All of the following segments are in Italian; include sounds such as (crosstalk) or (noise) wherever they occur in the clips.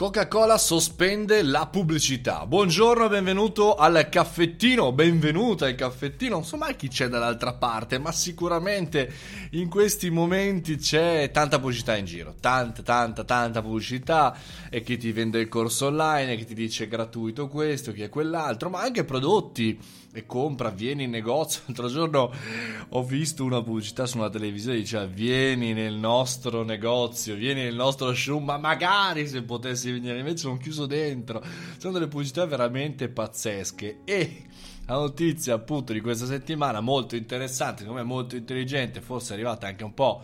Coca-Cola sospende la pubblicità. Buongiorno e benvenuto al caffettino, benvenuta al caffettino. Non so mai chi c'è dall'altra parte, ma sicuramente in questi momenti c'è tanta pubblicità in giro, tanta, tanta, tanta pubblicità e chi ti vende il corso online, e chi ti dice gratuito questo, chi è quell'altro, ma anche prodotti e compra, vieni in negozio. (laughs) L'altro giorno ho visto una pubblicità su una televisione che diceva vieni nel nostro negozio, vieni nel nostro showroom, ma magari se potessi venire, invece sono chiuso dentro. Sono delle pubblicità veramente pazzesche e la notizia appunto di questa settimana molto interessante, secondo me molto intelligente, forse è arrivata anche un po'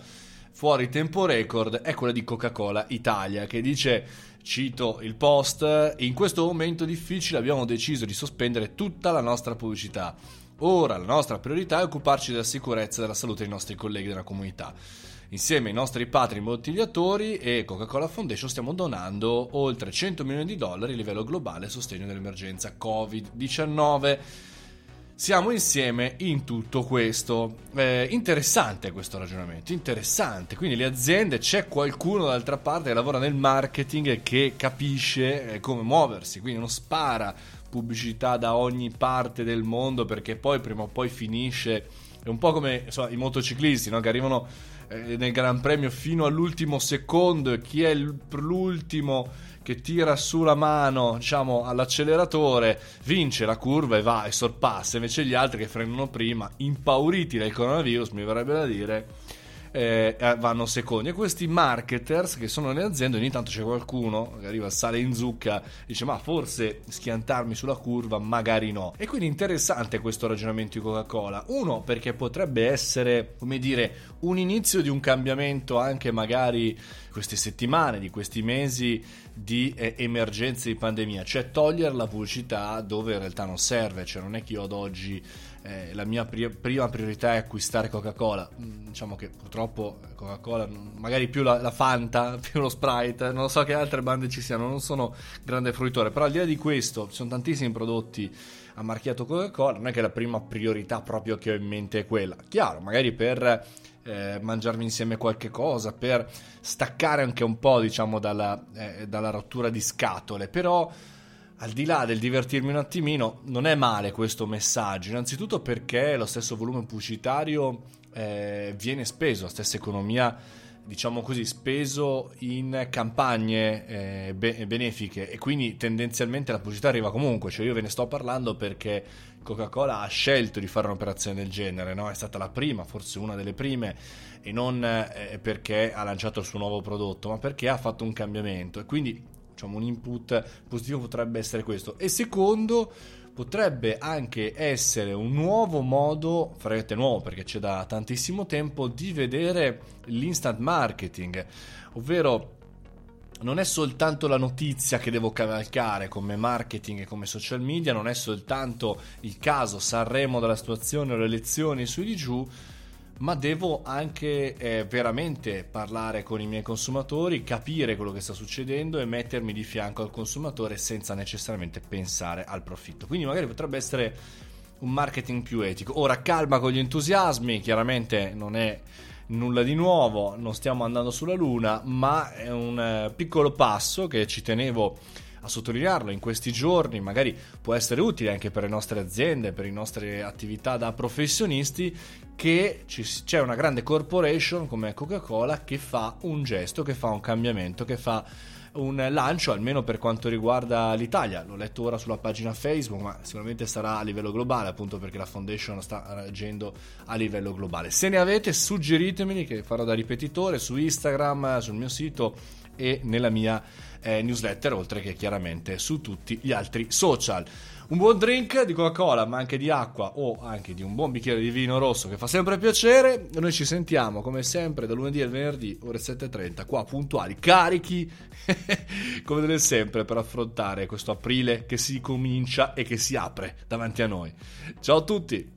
fuori tempo record, è quella di Coca-Cola Italia che dice Cito il post, in questo momento difficile abbiamo deciso di sospendere tutta la nostra pubblicità. Ora la nostra priorità è occuparci della sicurezza e della salute dei nostri colleghi della comunità. Insieme ai nostri patri imbottigliatori e Coca-Cola Foundation stiamo donando oltre 100 milioni di dollari a livello globale a sostegno dell'emergenza Covid-19 siamo insieme in tutto questo. Eh, interessante questo ragionamento, interessante. Quindi le aziende, c'è qualcuno dall'altra parte che lavora nel marketing che capisce eh, come muoversi, quindi non spara pubblicità da ogni parte del mondo perché poi prima o poi finisce. È un po' come insomma, i motociclisti no? che arrivano eh, nel Gran Premio fino all'ultimo secondo chi è l'ultimo che tira su la mano, diciamo, all'acceleratore, vince la curva e va e sorpassa, invece gli altri che frenano prima, impauriti dal coronavirus, mi verrebbe da dire, eh, eh, vanno secondi. E questi marketers che sono nelle aziende, ogni tanto c'è qualcuno che arriva, sale in zucca, dice ma forse schiantarmi sulla curva, magari no. E quindi interessante questo ragionamento di Coca-Cola. Uno, perché potrebbe essere, come dire, un inizio di un cambiamento anche magari queste settimane, di questi mesi di eh, emergenza di pandemia, cioè togliere la pubblicità dove in realtà non serve, cioè non è che io ad oggi eh, la mia pri- prima priorità è acquistare Coca-Cola. Mm, diciamo che purtroppo Coca-Cola, magari più la, la, Fanta, (laughs) più lo Sprite, non so che altre bande ci siano, non sono grande fruitore, però al di là di questo ci sono tantissimi prodotti a marchiato Coca-Cola, non è che la prima priorità proprio che ho in mente è quella. Chiaro, magari per eh, mangiarmi insieme qualche cosa, per staccare anche un po', diciamo, dalla, eh, dalla rottura di scatole, però al di là del divertirmi un attimino, non è male questo messaggio, innanzitutto perché lo stesso volume pubblicitario eh, viene speso, la stessa economia, diciamo così, speso in campagne eh, be- benefiche. E quindi tendenzialmente la pubblicità arriva comunque, cioè io ve ne sto parlando perché Coca-Cola ha scelto di fare un'operazione del genere, no? è stata la prima, forse una delle prime, e non eh, perché ha lanciato il suo nuovo prodotto, ma perché ha fatto un cambiamento. E quindi diciamo, un input positivo potrebbe essere questo. E secondo, potrebbe anche essere un nuovo modo, frate nuovo perché c'è da tantissimo tempo, di vedere l'instant marketing, ovvero non è soltanto la notizia che devo cavalcare come marketing e come social media, non è soltanto il caso Sanremo della situazione o le elezioni su di giù, ma devo anche eh, veramente parlare con i miei consumatori, capire quello che sta succedendo e mettermi di fianco al consumatore senza necessariamente pensare al profitto. Quindi magari potrebbe essere un marketing più etico. Ora calma con gli entusiasmi, chiaramente non è nulla di nuovo, non stiamo andando sulla luna, ma è un eh, piccolo passo che ci tenevo a sottolinearlo in questi giorni, magari può essere utile anche per le nostre aziende, per le nostre attività da professionisti, che c'è una grande corporation come Coca-Cola che fa un gesto, che fa un cambiamento, che fa un lancio almeno per quanto riguarda l'Italia. L'ho letto ora sulla pagina Facebook, ma sicuramente sarà a livello globale, appunto perché la foundation sta agendo a livello globale. Se ne avete, suggeritemeli che farò da ripetitore su Instagram, sul mio sito e nella mia eh, newsletter, oltre che chiaramente su tutti gli altri social. Un buon drink di Coca-Cola, ma anche di acqua o anche di un buon bicchiere di vino rosso che fa sempre piacere. Noi ci sentiamo come sempre da lunedì al venerdì, ore 7.30, qua puntuali, carichi (laughs) come deve sempre per affrontare questo aprile che si comincia e che si apre davanti a noi. Ciao a tutti!